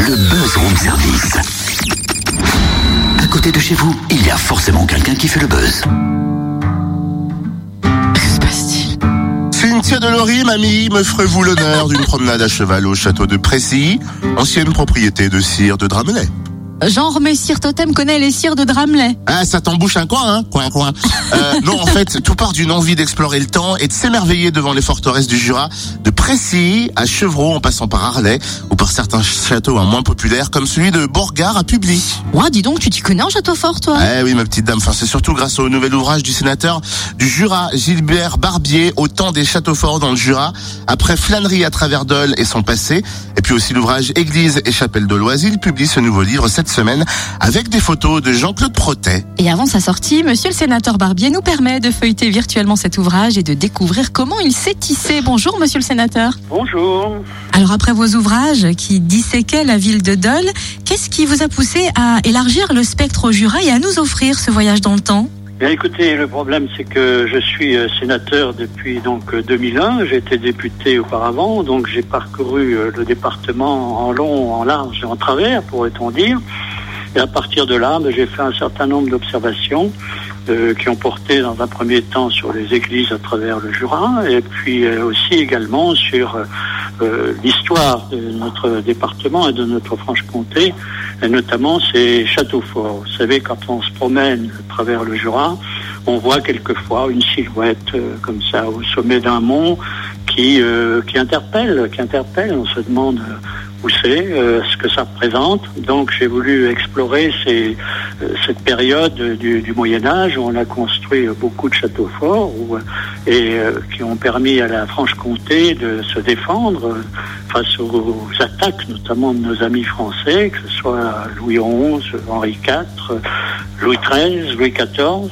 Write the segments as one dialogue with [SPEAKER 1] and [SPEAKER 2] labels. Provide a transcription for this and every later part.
[SPEAKER 1] le buzz room service. À côté de chez vous, il y a forcément quelqu'un qui fait le buzz.
[SPEAKER 2] Que se passe-t-il?
[SPEAKER 3] Cynthia Delory, mamie, me ferez-vous l'honneur d'une promenade à cheval au château de Précy, ancienne propriété de Cire de Dramelais
[SPEAKER 2] Genre Messire Totem connaît les cires de Dramelais.
[SPEAKER 3] Ah, ça t'embouche un coin, hein Coin, coin. Euh, non, en fait, tout part d'une envie d'explorer le temps et de s'émerveiller devant les forteresses du Jura, de Précy à Chevreau en passant par Arlay ou par certains châteaux hein, moins populaires comme celui de Bourgard à Publi.
[SPEAKER 2] Ouais, dis donc, tu t'y connais en château fort, toi
[SPEAKER 3] Eh oui, ma petite dame. Enfin, c'est surtout grâce au nouvel ouvrage du sénateur du Jura, Gilbert Barbier, au temps des châteaux forts dans le Jura, après flânerie à travers Dole et son passé, puis aussi l'ouvrage Église et chapelle de Il publie ce nouveau livre cette semaine avec des photos de Jean-Claude Protet.
[SPEAKER 2] Et avant sa sortie, monsieur le sénateur Barbier nous permet de feuilleter virtuellement cet ouvrage et de découvrir comment il s'est tissé. Bonjour, monsieur le sénateur.
[SPEAKER 4] Bonjour.
[SPEAKER 2] Alors, après vos ouvrages qui disséquaient la ville de Dole, qu'est-ce qui vous a poussé à élargir le spectre au Jura et à nous offrir ce voyage dans le temps?
[SPEAKER 4] Écoutez, le problème c'est que je suis euh, sénateur depuis donc euh, 2001. J'ai été député auparavant, donc j'ai parcouru euh, le département en long, en large et en travers, pourrait-on dire. Et à partir de là, ben, j'ai fait un certain nombre d'observations euh, qui ont porté dans un premier temps sur les églises à travers le Jura, et puis euh, aussi également sur euh, l'histoire de notre département et de notre Franche-Comté, et notamment ces châteaux forts. Vous savez, quand on se promène à travers le Jura, on voit quelquefois une silhouette euh, comme ça au sommet d'un mont qui, euh, qui interpelle, qui interpelle. On se demande où c'est, ce que ça représente. Donc j'ai voulu explorer ces, cette période du, Moyen Âge où on a construit euh, beaucoup de châteaux forts euh, et euh, qui ont permis à la Franche-Comté de se défendre euh, face aux, attaques, notamment de nos amis français, que ce soit Louis XI, Henri IV, euh, Louis XIII, Louis XIV.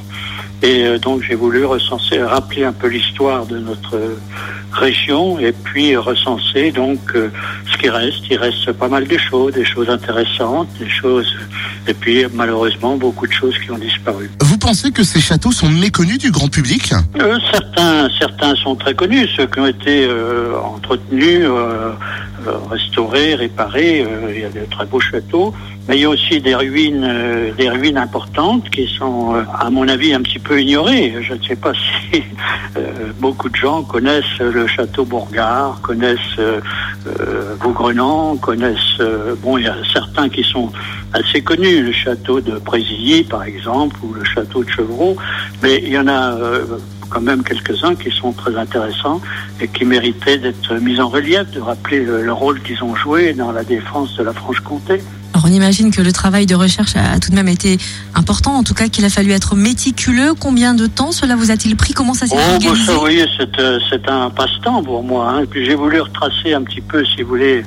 [SPEAKER 4] Et euh, donc j'ai voulu recenser, rappeler un peu l'histoire de notre euh, région et puis recenser donc euh, ce qui reste. Il reste pas mal de choses, des choses intéressantes, des choses et puis malheureusement beaucoup de choses qui ont disparu.
[SPEAKER 3] Vous pensez que ces châteaux sont méconnus du grand public?
[SPEAKER 4] Euh, certains, certains sont très connus, ceux qui ont été euh, entretenus, restaurés, réparés. euh, il y a de très beaux châteaux, mais il y a aussi des ruines, euh, des ruines importantes qui sont, euh, à mon avis, un petit peu ignorées. Je ne sais pas si beaucoup de gens connaissent le château Bourgard, connaissent Vaugrenant, connaissent. bon, il y a certains qui sont assez connus, le château de Brésilly, par exemple, ou le château de Chevreau, mais il y en a. quand même quelques-uns qui sont très intéressants et qui méritaient d'être mis en relief, de rappeler le, le rôle qu'ils ont joué dans la défense de la Franche-Comté.
[SPEAKER 2] Alors, on imagine que le travail de recherche a tout de même été important, en tout cas qu'il a fallu être méticuleux. Combien de temps cela vous a-t-il pris? Comment ça s'est
[SPEAKER 4] Oh,
[SPEAKER 2] organisé?
[SPEAKER 4] vous voyez, c'est, euh, c'est un passe-temps pour moi. Hein. Et puis j'ai voulu retracer un petit peu, si vous voulez,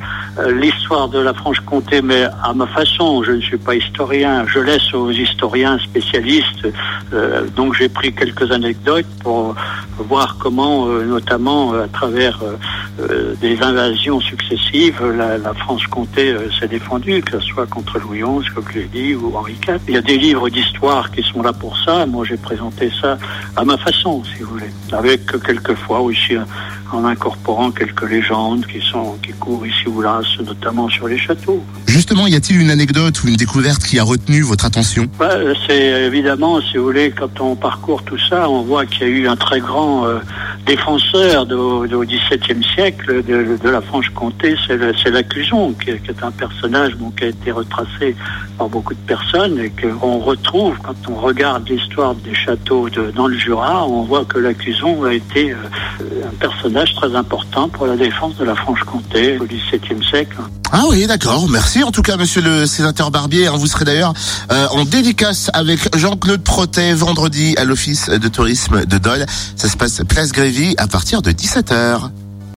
[SPEAKER 4] l'histoire de la Franche-Comté, mais à ma façon. Je ne suis pas historien. Je laisse aux historiens spécialistes. Euh, donc j'ai pris quelques anecdotes pour voir comment, euh, notamment euh, à travers euh, euh, des invasions successives, la, la Franche-Comté euh, s'est défendue, que ce soit contre Louis XI, comme je l'ai dit, ou Henri IV. Il y a des livres d'histoire qui sont là pour ça. Moi, j'ai présenté ça à ma façon, si vous voulez, avec euh, quelquefois aussi euh, en incorporant quelques légendes qui sont qui courent ici ou là, notamment sur les châteaux.
[SPEAKER 3] Justement, y a-t-il une anecdote ou une découverte qui a retenu votre attention?
[SPEAKER 4] Euh, c'est évidemment, si vous voulez, quand on parcourt tout ça, on voit qu'il y a eu un très grand euh, défenseur de- au XVIIe siècle de, de la Franche-Comté, c'est l'Accusson, qui, est- qui est un personnage bon, qui a été retracé par beaucoup de personnes et qu'on retrouve quand on regarde l'histoire des châteaux dans le Jura, on voit que l'Accusson a été euh, un personnage très important pour la défense de la Franche-Comté au XVIIe siècle.
[SPEAKER 3] Ah oui, d'accord. Merci en tout cas, monsieur le sénateur Barbier. Vous serez d'ailleurs euh, en dédicace avec Jean-Claude Protet vendredi à l'Office de tourisme de Dole. Ça se passe place Grévy à partir de 17h.